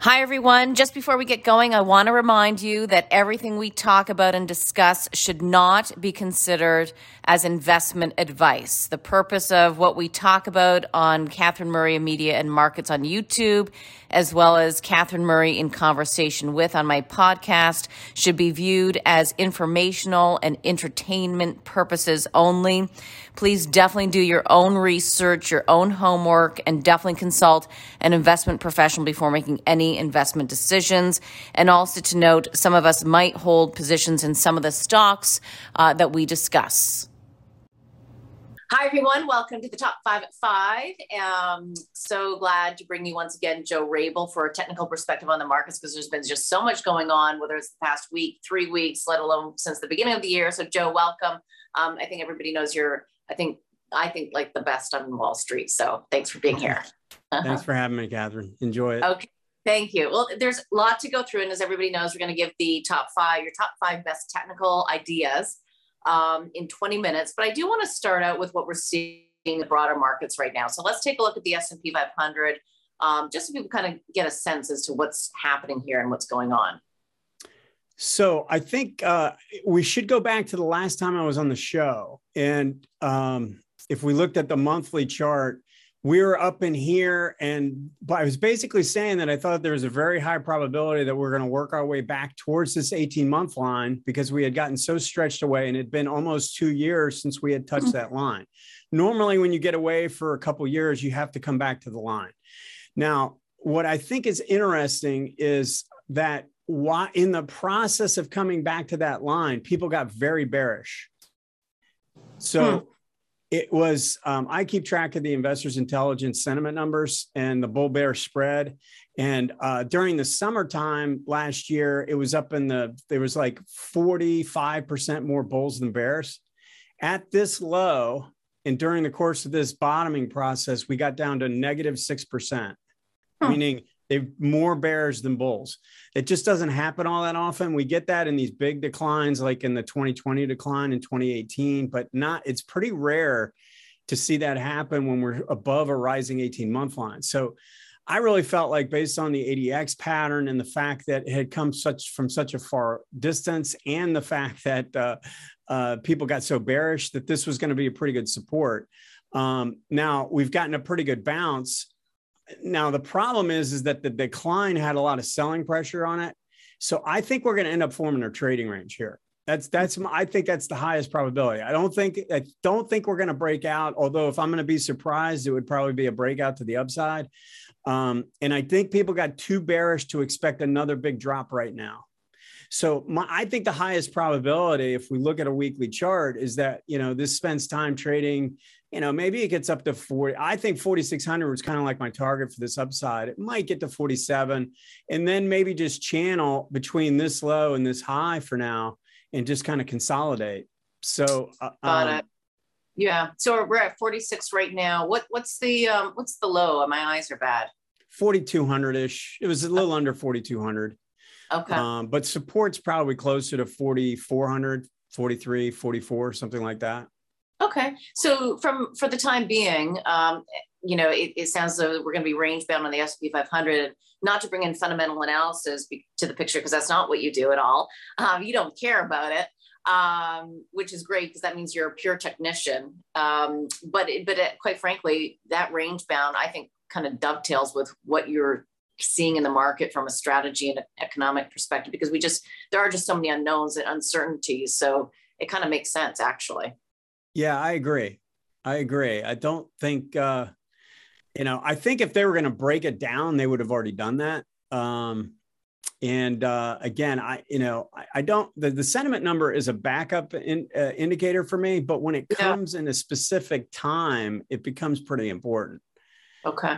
Hi, everyone. Just before we get going, I want to remind you that everything we talk about and discuss should not be considered as investment advice. The purpose of what we talk about on Catherine Murray Media and Markets on YouTube, as well as Catherine Murray in Conversation with on my podcast, should be viewed as informational and entertainment purposes only. Please definitely do your own research, your own homework, and definitely consult an investment professional before making any investment decisions. And also to note, some of us might hold positions in some of the stocks uh, that we discuss. Hi, everyone. Welcome to the Top Five at Five. Um, so glad to bring you once again Joe Rabil for a technical perspective on the markets because there's been just so much going on, whether it's the past week, three weeks, let alone since the beginning of the year. So, Joe, welcome. Um, I think everybody knows you're I think I think like the best on Wall Street. So thanks for being here. Thanks for having me, Catherine. Enjoy it. Okay. Thank you. Well, there's a lot to go through. And as everybody knows, we're going to give the top five, your top five best technical ideas um, in 20 minutes. But I do want to start out with what we're seeing in the broader markets right now. So let's take a look at the S&P 500, um, just so people kind of get a sense as to what's happening here and what's going on. So I think uh, we should go back to the last time I was on the show. And um, if we looked at the monthly chart, we were up in here. And I was basically saying that I thought there was a very high probability that we're going to work our way back towards this 18 month line because we had gotten so stretched away and it had been almost two years since we had touched mm-hmm. that line. Normally, when you get away for a couple years, you have to come back to the line. Now, what I think is interesting is that why in the process of coming back to that line, people got very bearish. So hmm. it was, um, I keep track of the investors' intelligence sentiment numbers and the bull bear spread. And uh, during the summertime last year, it was up in the, there was like 45% more bulls than bears. At this low, and during the course of this bottoming process, we got down to negative 6%, hmm. meaning They've more bears than bulls. It just doesn't happen all that often. We get that in these big declines, like in the 2020 decline in 2018, but not, it's pretty rare to see that happen when we're above a rising 18 month line. So I really felt like based on the ADX pattern and the fact that it had come such from such a far distance and the fact that uh, uh, people got so bearish that this was going to be a pretty good support. Um, now we've gotten a pretty good bounce now the problem is is that the decline had a lot of selling pressure on it. So I think we're going to end up forming a trading range here. That's that's I think that's the highest probability. I don't think I don't think we're going to break out. Although if I'm going to be surprised, it would probably be a breakout to the upside. Um, and I think people got too bearish to expect another big drop right now. So my, I think the highest probability, if we look at a weekly chart, is that you know this spends time trading you know, maybe it gets up to 40. I think 4,600 was kind of like my target for this upside. It might get to 47 and then maybe just channel between this low and this high for now and just kind of consolidate. So, uh, got um, it. Yeah. So we're at 46 right now. What, what's the, um, what's the low? My eyes are bad. 4,200 ish. It was a little under 4,200. Okay. Um, but support's probably closer to 4,400, 43, 44, something like that. Okay, so from for the time being, um, you know, it, it sounds though we're going to be range bound on the S&P 500. Not to bring in fundamental analysis be, to the picture because that's not what you do at all. Um, you don't care about it, um, which is great because that means you're a pure technician. Um, but it, but it, quite frankly, that range bound I think kind of dovetails with what you're seeing in the market from a strategy and economic perspective because we just there are just so many unknowns and uncertainties. So it kind of makes sense actually. Yeah, I agree. I agree. I don't think, uh, you know, I think if they were going to break it down, they would have already done that. Um, and uh, again, I, you know, I, I don't, the, the, sentiment number is a backup in, uh, indicator for me, but when it comes yeah. in a specific time, it becomes pretty important. Okay.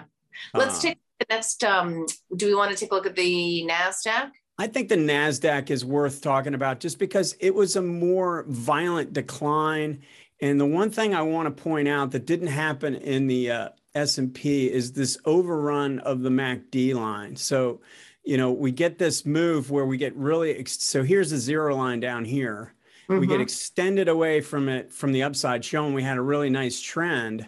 Let's uh, take the next, um, do we want to take a look at the NASDAQ? I think the NASDAQ is worth talking about just because it was a more violent decline and the one thing I want to point out that didn't happen in the uh, S&P is this overrun of the MACD line. So, you know, we get this move where we get really ex- so here's the zero line down here. Mm-hmm. We get mm-hmm. extended away from it from the upside, showing we had a really nice trend.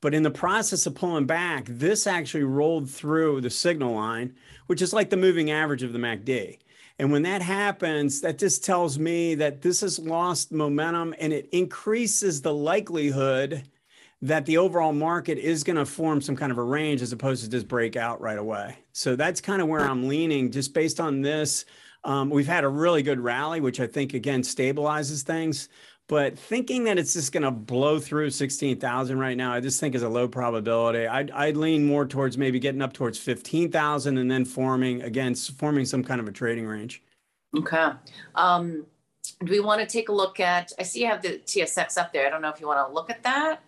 But in the process of pulling back, this actually rolled through the signal line, which is like the moving average of the MACD. And when that happens, that just tells me that this has lost momentum and it increases the likelihood that the overall market is going to form some kind of a range as opposed to just break out right away. So that's kind of where I'm leaning just based on this. Um, we've had a really good rally, which I think again stabilizes things. But thinking that it's just going to blow through 16,000 right now, I just think is a low probability. I'd, I'd lean more towards maybe getting up towards 15,000 and then forming, again, forming some kind of a trading range. Okay. Um, do we want to take a look at, I see you have the TSX up there. I don't know if you want to look at that.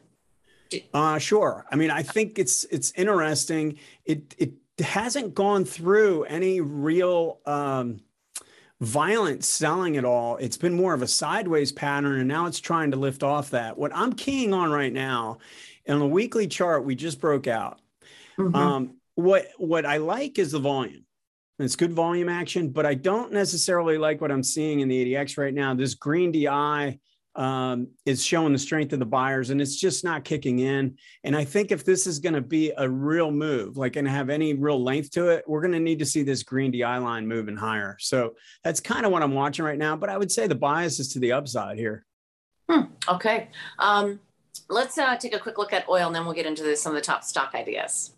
Uh, sure. I mean, I think it's it's interesting. It it hasn't gone through any real um, violent selling at all. It's been more of a sideways pattern, and now it's trying to lift off that. What I'm keying on right now, on the weekly chart, we just broke out. Mm-hmm. Um, what what I like is the volume. It's good volume action, but I don't necessarily like what I'm seeing in the ADX right now. This green DI um, is showing the strength of the buyers and it's just not kicking in. And I think if this is going to be a real move, like and have any real length to it, we're going to need to see this green DI line moving higher. So that's kind of what I'm watching right now. But I would say the bias is to the upside here. Hmm. Okay. Um, let's uh, take a quick look at oil and then we'll get into some of the top stock ideas.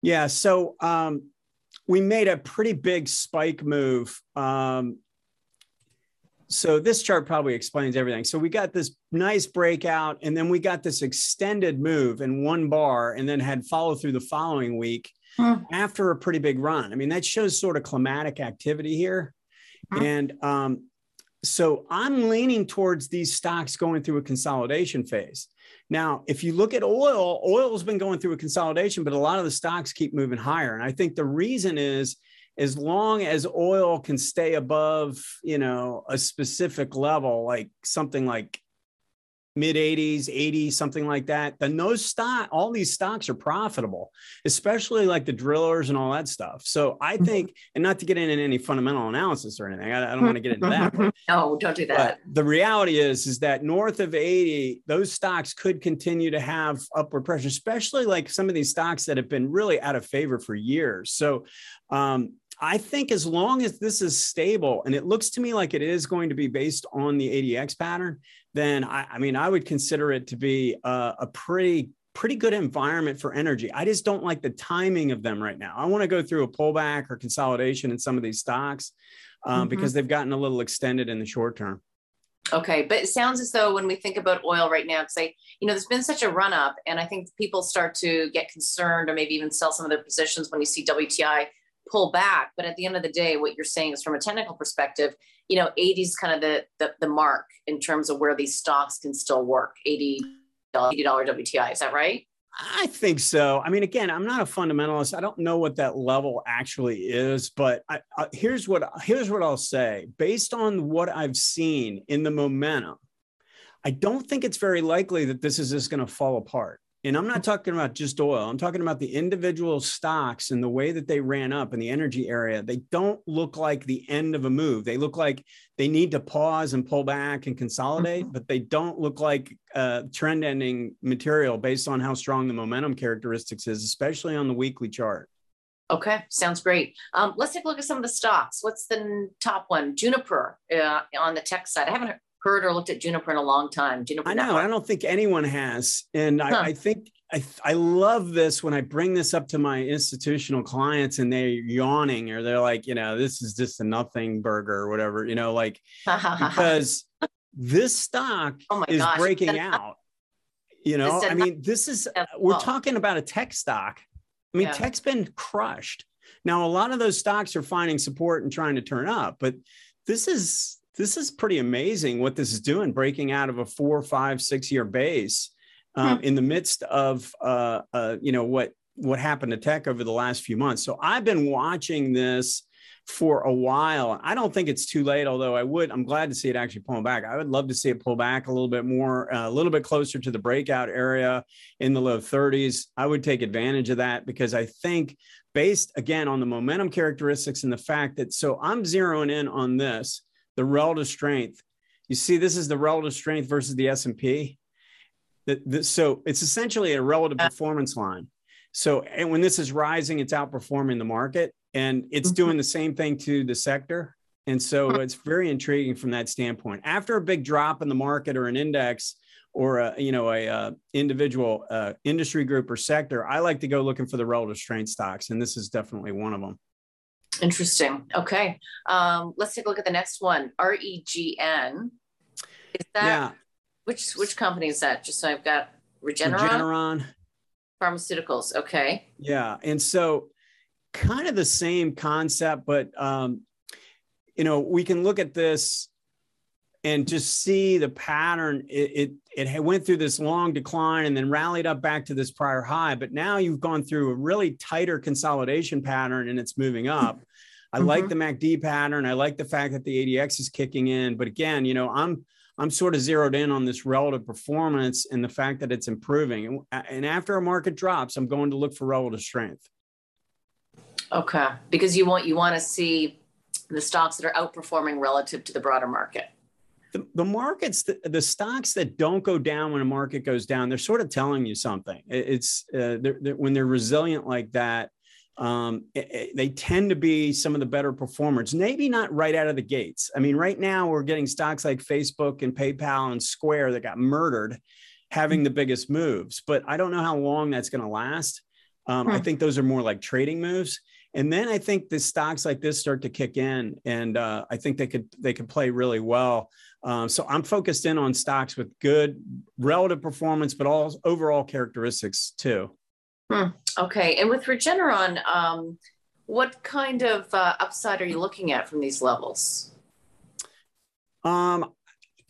Yeah. So um, we made a pretty big spike move um, so this chart probably explains everything. So we got this nice breakout, and then we got this extended move in one bar, and then had follow through the following week hmm. after a pretty big run. I mean, that shows sort of climatic activity here. Hmm. And um, so I'm leaning towards these stocks going through a consolidation phase. Now, if you look at oil, oil has been going through a consolidation, but a lot of the stocks keep moving higher. And I think the reason is as long as oil can stay above, you know, a specific level, like something like mid 80s, 80, something like that, then those stock, all these stocks are profitable, especially like the drillers and all that stuff. So I mm-hmm. think, and not to get into any fundamental analysis or anything, I, I don't want to get into that. no, don't do that. The reality is, is that north of 80, those stocks could continue to have upward pressure, especially like some of these stocks that have been really out of favor for years. So um, I think as long as this is stable, and it looks to me like it is going to be based on the ADX pattern, then I, I mean, I would consider it to be a, a, pretty pretty good environment for energy. I just don't like the timing of them right now. I want to go through a pullback or consolidation in some of these stocks um, mm-hmm. because they've gotten a little extended in the short term. Okay, but it sounds as though when we think about oil right now, because I, you know, there's been such a run up, and I think people start to get concerned or maybe even sell some of their positions when you see WTI pull back. But at the end of the day, what you're saying is from a technical perspective, you know, 80 is kind of the, the, the mark in terms of where these stocks can still work. 80 $80 WTI. Is that right? I think so. I mean, again, I'm not a fundamentalist. I don't know what that level actually is, but I, I, here's what here's what I'll say. Based on what I've seen in the momentum, I don't think it's very likely that this is just going to fall apart. And I'm not talking about just oil. I'm talking about the individual stocks and the way that they ran up in the energy area. They don't look like the end of a move. They look like they need to pause and pull back and consolidate, mm-hmm. but they don't look like uh, trend ending material based on how strong the momentum characteristics is, especially on the weekly chart. Okay, sounds great. Um, let's take a look at some of the stocks. What's the top one? Juniper uh, on the tech side. I haven't heard or looked at Juniper in a long time. Juniper I know. I don't think anyone has. And huh. I, I, think I, I love this when I bring this up to my institutional clients and they're yawning or they're like, you know, this is just a nothing burger or whatever, you know, like because this stock oh is gosh. breaking out. You know, I mean, this is, uh, we're talking about a tech stock. I mean, yeah. tech's been crushed. Now, a lot of those stocks are finding support and trying to turn up, but this is this is pretty amazing what this is doing, breaking out of a four, five, six year base um, hmm. in the midst of uh, uh, you know what what happened to tech over the last few months. So I've been watching this for a while. I don't think it's too late, although I would. I'm glad to see it actually pulling back. I would love to see it pull back a little bit more, uh, a little bit closer to the breakout area in the low 30s. I would take advantage of that because I think based again on the momentum characteristics and the fact that so I'm zeroing in on this the relative strength. You see, this is the relative strength versus the S&P. The, the, so it's essentially a relative performance line. So, and when this is rising, it's outperforming the market and it's mm-hmm. doing the same thing to the sector. And so it's very intriguing from that standpoint. After a big drop in the market or an index or a, you know, a, a individual uh, industry group or sector, I like to go looking for the relative strength stocks. And this is definitely one of them. Interesting. Okay. Um, let's take a look at the next one. REGN. Is that yeah. which which company is that? Just so I've got Regeneron. Regeneron. Pharmaceuticals. Okay. Yeah. And so kind of the same concept, but um, you know, we can look at this and just see the pattern. It, it, it went through this long decline and then rallied up back to this prior high, but now you've gone through a really tighter consolidation pattern and it's moving up. I mm-hmm. like the MACD pattern. I like the fact that the ADX is kicking in, but again, you know, I'm I'm sort of zeroed in on this relative performance and the fact that it's improving. And, and after a market drops, I'm going to look for relative strength. Okay, because you want you want to see the stocks that are outperforming relative to the broader market. The, the markets, the, the, stocks that don't go down when a market goes down, they're sort of telling you something. It's uh, they're, they're, when they're resilient like that, um, it, it, they tend to be some of the better performers. Maybe not right out of the gates. I mean, right now we're getting stocks like Facebook and PayPal and Square that got murdered, having the biggest moves. But I don't know how long that's going to last. Um, hmm. I think those are more like trading moves. And then I think the stocks like this start to kick in, and uh, I think they could they could play really well. Um, so I'm focused in on stocks with good relative performance, but all overall characteristics too. Hmm. Okay, and with Regeneron, um, what kind of uh, upside are you looking at from these levels? Um,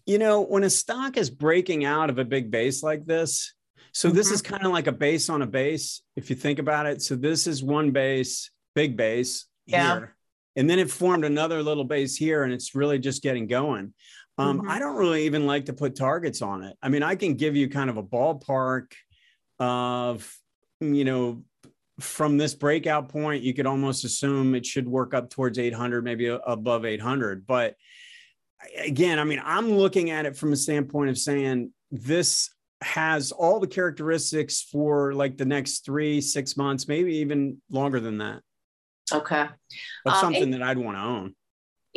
you know, when a stock is breaking out of a big base like this, so mm-hmm. this is kind of like a base on a base, if you think about it. So this is one base big base yeah. here. And then it formed another little base here, and it's really just getting going. Um, mm-hmm. I don't really even like to put targets on it. I mean, I can give you kind of a ballpark of, you know, from this breakout point, you could almost assume it should work up towards 800, maybe above 800. But again, I mean, I'm looking at it from a standpoint of saying this has all the characteristics for like the next three, six months, maybe even longer than that. Okay. That's um, something and, that I'd want to own.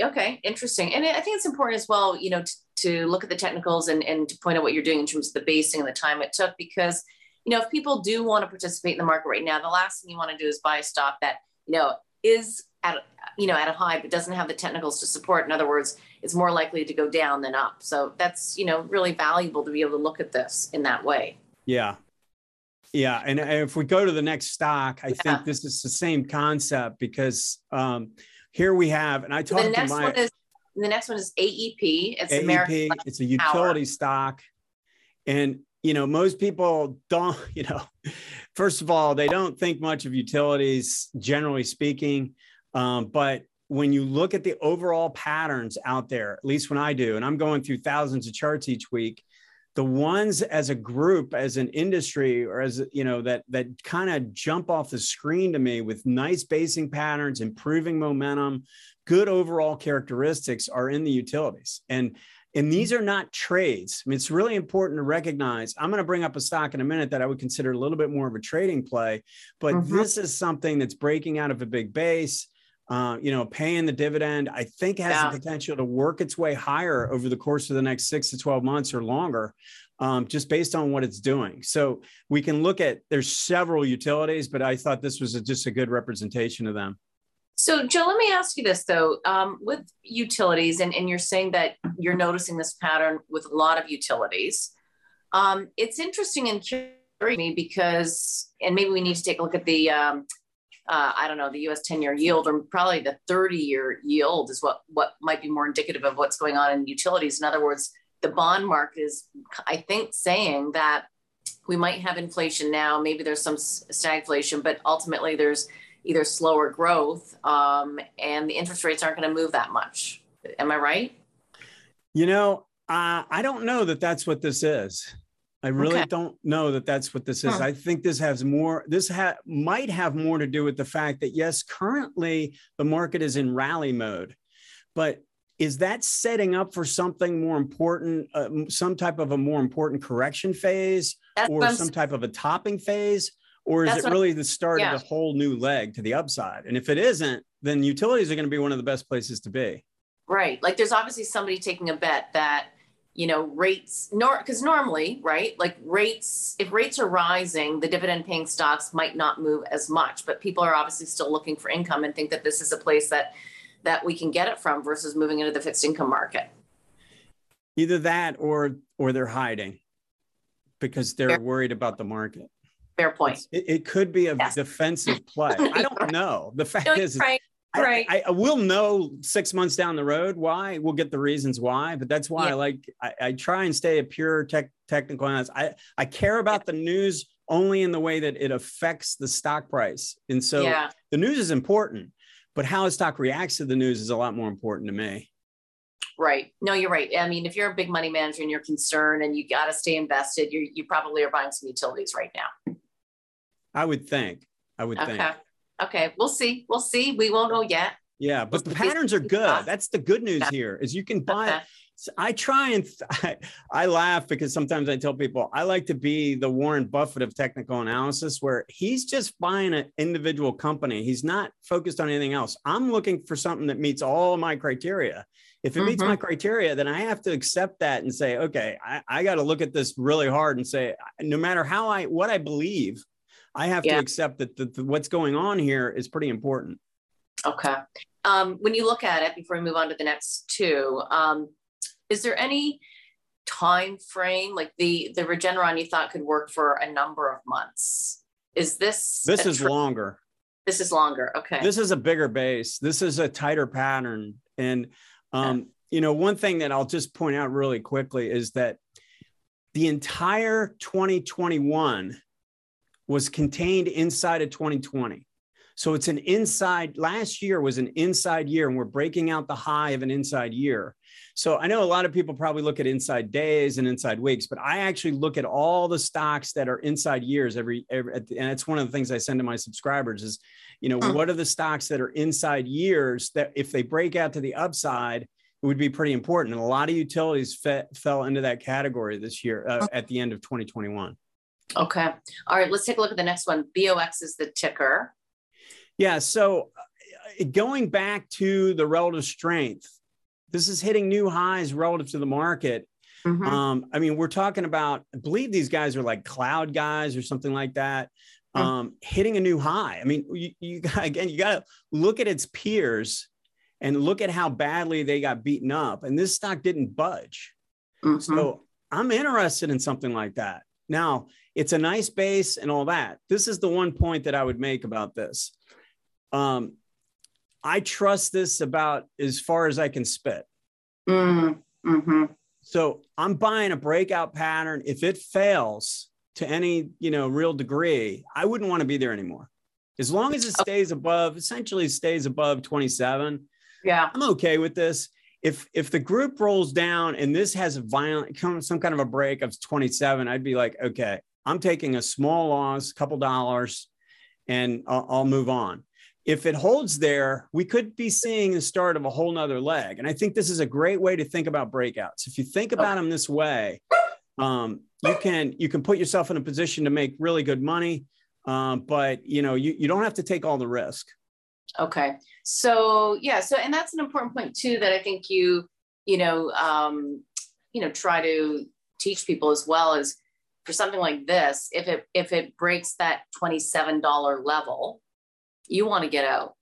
Okay, interesting. And I think it's important as well, you know, to, to look at the technicals and, and to point out what you're doing in terms of the basing and the time it took, because, you know, if people do want to participate in the market right now, the last thing you want to do is buy a stock that, you know, is at, you know, at a high, but doesn't have the technicals to support. In other words, it's more likely to go down than up. So that's, you know, really valuable to be able to look at this in that way. Yeah. Yeah, and if we go to the next stock, I yeah. think this is the same concept because um, here we have, and I talked the next to my. One is, the next one is AEP. It's AEP. American it's a utility Power. stock, and you know most people don't. You know, first of all, they don't think much of utilities, generally speaking, um, but when you look at the overall patterns out there, at least when I do, and I'm going through thousands of charts each week, the ones as a group as an industry or as you know that that kind of jump off the screen to me with nice basing patterns improving momentum good overall characteristics are in the utilities. And and these are not trades. I mean, it's really important to recognize i'm going to bring up a stock in a minute that i would consider a little bit more of a trading play but mm-hmm. this is something that's breaking out of a big base uh, you know, paying the dividend, I think has yeah. the potential to work its way higher over the course of the next six to 12 months or longer, um, just based on what it's doing. So we can look at, there's several utilities, but I thought this was a, just a good representation of them. So, Joe, let me ask you this though. Um, with utilities, and, and you're saying that you're noticing this pattern with a lot of utilities. Um, it's interesting and curious me because, and maybe we need to take a look at the um, uh, I don't know, the US 10 year yield or probably the 30 year yield is what, what might be more indicative of what's going on in utilities. In other words, the bond market is, I think, saying that we might have inflation now. Maybe there's some stagflation, but ultimately there's either slower growth um, and the interest rates aren't going to move that much. Am I right? You know, uh, I don't know that that's what this is. I really okay. don't know that that's what this is. Huh. I think this has more, this ha- might have more to do with the fact that, yes, currently the market is in rally mode, but is that setting up for something more important, uh, some type of a more important correction phase That's or some type of a topping phase? Or is it really the start yeah. of a whole new leg to the upside? And if it isn't, then utilities are going to be one of the best places to be. Right. Like there's obviously somebody taking a bet that, you know, rates, nor because normally, right, like rates, if rates are rising, the dividend paying stocks might not move as much, but people are obviously still looking for income and think that this is a place that that we can get it from versus moving into the fixed income market. Either that or or they're hiding because they're Fair. worried about the market. Fair point. It, it, could be a yes. defensive play. I don't know. The fact is, right. Right. I, I, will know six months down the road why. We'll get the reasons why, but that's why yeah. I like I, I, try and stay a pure tech, technical analyst. I I care about yeah. the news only in the way that it affects the stock price, and so yeah. the news is important, but how a stock reacts to the news is a lot more important to me. Right. No, you're right. I mean, if you're a big money manager and you're concerned and you got to stay invested, you you probably are buying some utilities right now. I would think. I would okay. think. Okay, we'll see. We'll see. We won't know yet. Yeah, but the patterns are good. That's the good news here is you can buy. I try and I, I, laugh because sometimes I tell people I like to be the Warren Buffett of technical analysis, where he's just buying an individual company. He's not focused on anything else. I'm looking for something that meets all my criteria. If it mm-hmm. meets my criteria, then I have to accept that and say, okay, I, I got to look at this really hard and say, no matter how I what I believe, I have yeah. to accept that the, the, what's going on here is pretty important. Okay. Um, when you look at it, before we move on to the next two, um, is there any time frame like the the Regeneron you thought could work for a number of months? Is this this is tr- longer? This is longer. Okay. This is a bigger base. This is a tighter pattern. And um, okay. you know, one thing that I'll just point out really quickly is that the entire 2021 was contained inside of 2020. So it's an inside, last year was an inside year, and we're breaking out the high of an inside year. So I know a lot of people probably look at inside days and inside weeks, but I actually look at all the stocks that are inside years every, every and it's one of the things I send to my subscribers is, you know, what are the stocks that are inside years that if they break out to the upside, it would be pretty important. And a lot of utilities fe- fell into that category this year uh, at the end of 2021. Okay. All right. Let's take a look at the next one. BOX is the ticker. Yeah. So uh, going back to the relative strength, this is hitting new highs relative to the market. Mm-hmm. Um, I mean, we're talking about, I believe these guys are like cloud guys or something like that, mm-hmm. um, hitting a new high. I mean, you, you got, again, you got to look at its peers and look at how badly they got beaten up. And this stock didn't budge. Mm-hmm. So I'm interested in something like that. Now, it's a nice base and all that. This is the one point that I would make about this. Um, I trust this about as far as I can spit. Mm-hmm. So I'm buying a breakout pattern. If it fails to any, you know, real degree, I wouldn't want to be there anymore. As long as it stays above, essentially stays above 27. Yeah. I'm okay with this. If if the group rolls down and this has a violent some kind of a break of 27, I'd be like, okay, I'm taking a small loss, a couple dollars, and I'll, I'll move on if it holds there, we could be seeing the start of a whole nother leg. And I think this is a great way to think about breakouts. If you think about them this way, um, you can you can put yourself in a position to make really good money, um, but you know you, you don't have to take all the risk. Okay, so yeah, so and that's an important point too that I think you you know um, you know try to teach people as well as for something like this if it if it breaks that twenty seven dollar level you want to get out.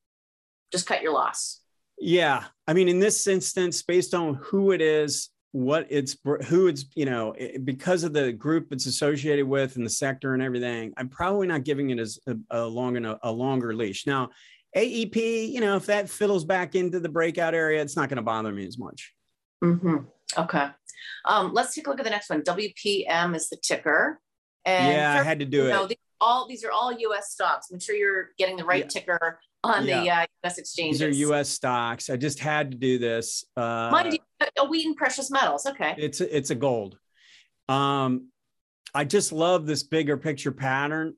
Just cut your loss. Yeah. I mean, in this instance, based on who it is, what it's who it's you know because of the group it's associated with and the sector and everything i'm probably not giving it as a, a longer a longer leash now aep you know if that fiddles back into the breakout area it's not going to bother me as much mm-hmm. okay um, let's take a look at the next one wpm is the ticker and yeah i had to do it know, all these are all U.S. stocks. Make sure you're getting the right yeah. ticker on yeah. the uh, U.S. exchanges. These are U.S. stocks. I just had to do this. Uh, Mind you, a Wheaton Precious Metals. Okay. It's a, it's a gold. Um, I just love this bigger picture pattern,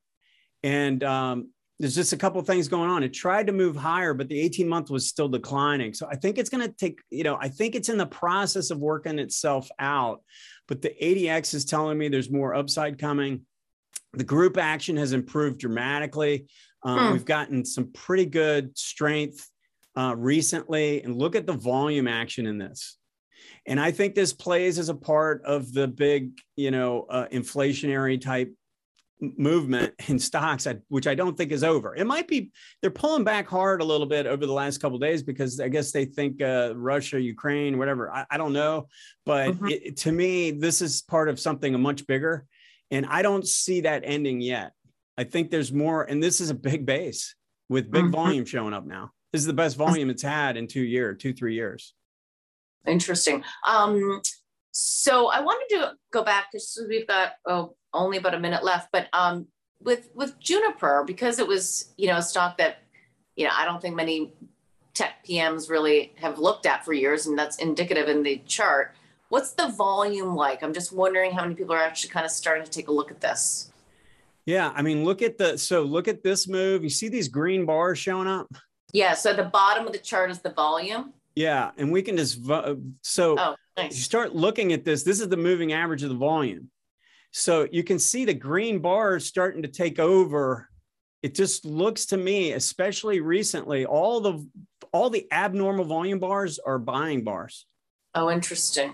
and um, there's just a couple things going on. It tried to move higher, but the 18 month was still declining. So I think it's going to take, you know, I think it's in the process of working itself out. But the ADX is telling me there's more upside coming. The group action has improved dramatically. Um, hmm. We've gotten some pretty good strength uh, recently. And look at the volume action in this. And I think this plays as a part of the big, you know, uh, inflationary type movement in stocks, which I don't think is over. It might be they're pulling back hard a little bit over the last couple days because I guess they think uh, Russia, Ukraine, whatever. I, I don't know, but mm-hmm. it, to me, this is part of something much bigger, and I don't see that ending yet. I think there's more, and this is a big base with big mm-hmm. volume showing up now. This is the best volume it's had in two years, two three years. Interesting. Um, so I wanted to go back because we've got oh, only about a minute left, but um, with with Juniper because it was you know a stock that you know I don't think many tech PMs really have looked at for years, and that's indicative in the chart. What's the volume like? I'm just wondering how many people are actually kind of starting to take a look at this. Yeah, I mean, look at the so look at this move. You see these green bars showing up? Yeah. So the bottom of the chart is the volume. Yeah, and we can just so oh, nice. you start looking at this. This is the moving average of the volume. So you can see the green bars starting to take over. It just looks to me, especially recently, all the all the abnormal volume bars are buying bars. Oh, interesting.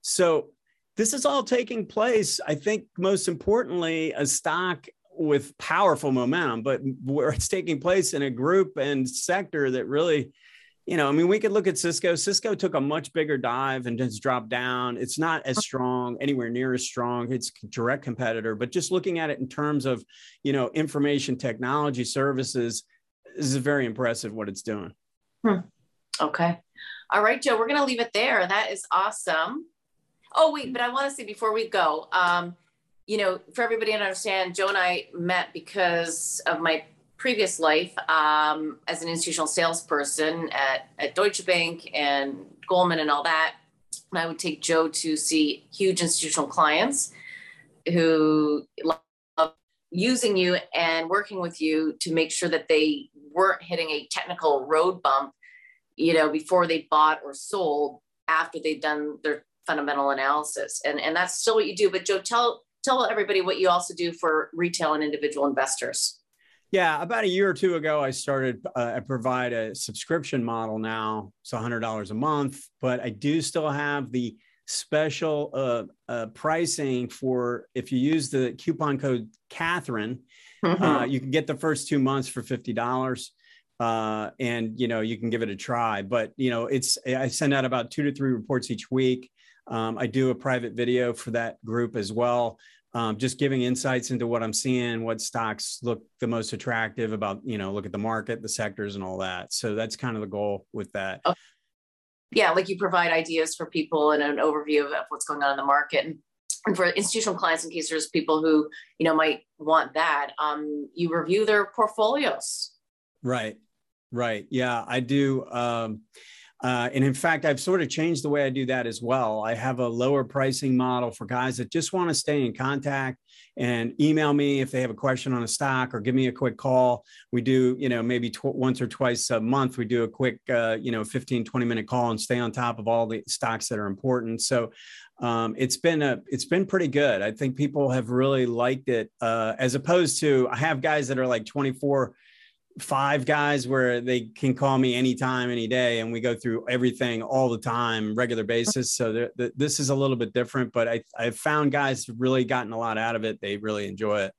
So this is all taking place. I think most importantly, a stock with powerful momentum, but where it's taking place in a group and sector that really you know, I mean, we could look at Cisco. Cisco took a much bigger dive and just dropped down. It's not as strong, anywhere near as strong. It's direct competitor, but just looking at it in terms of, you know, information technology services, this is very impressive what it's doing. Hmm. Okay. All right, Joe, we're going to leave it there. That is awesome. Oh, wait, but I want to say before we go, um, you know, for everybody to understand, Joe and I met because of my previous life um, as an institutional salesperson at, at Deutsche Bank and Goldman and all that. And I would take Joe to see huge institutional clients who love using you and working with you to make sure that they weren't hitting a technical road bump, you know, before they bought or sold after they've done their fundamental analysis. And, and that's still what you do. But Joe, tell tell everybody what you also do for retail and individual investors. Yeah, about a year or two ago, I started. Uh, I provide a subscription model now. It's hundred dollars a month, but I do still have the special uh, uh, pricing for if you use the coupon code Catherine, mm-hmm. uh, you can get the first two months for fifty dollars, uh, and you know you can give it a try. But you know, it's I send out about two to three reports each week. Um, I do a private video for that group as well um, just giving insights into what I'm seeing, what stocks look the most attractive about, you know, look at the market, the sectors, and all that. So that's kind of the goal with that. Oh, yeah, like you provide ideas for people and an overview of what's going on in the market. And, and for institutional clients, in case there's people who, you know, might want that, um, you review their portfolios. Right. Right. Yeah, I do. Um, uh, and in fact, I've sort of changed the way I do that as well. I have a lower pricing model for guys that just want to stay in contact and email me if they have a question on a stock or give me a quick call. We do, you know, maybe tw- once or twice a month, we do a quick, uh, you know, 15, 20 minute call and stay on top of all the stocks that are important. So um, it's been a, it's been pretty good. I think people have really liked it uh, as opposed to, I have guys that are like 24 five guys where they can call me anytime, any day, and we go through everything all the time, regular basis. So this is a little bit different, but I, I've found guys really gotten a lot out of it. They really enjoy it.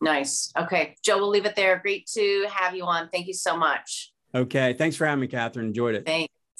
Nice. Okay. Joe, we'll leave it there. Great to have you on. Thank you so much. Okay. Thanks for having me, Catherine. Enjoyed it. Thanks.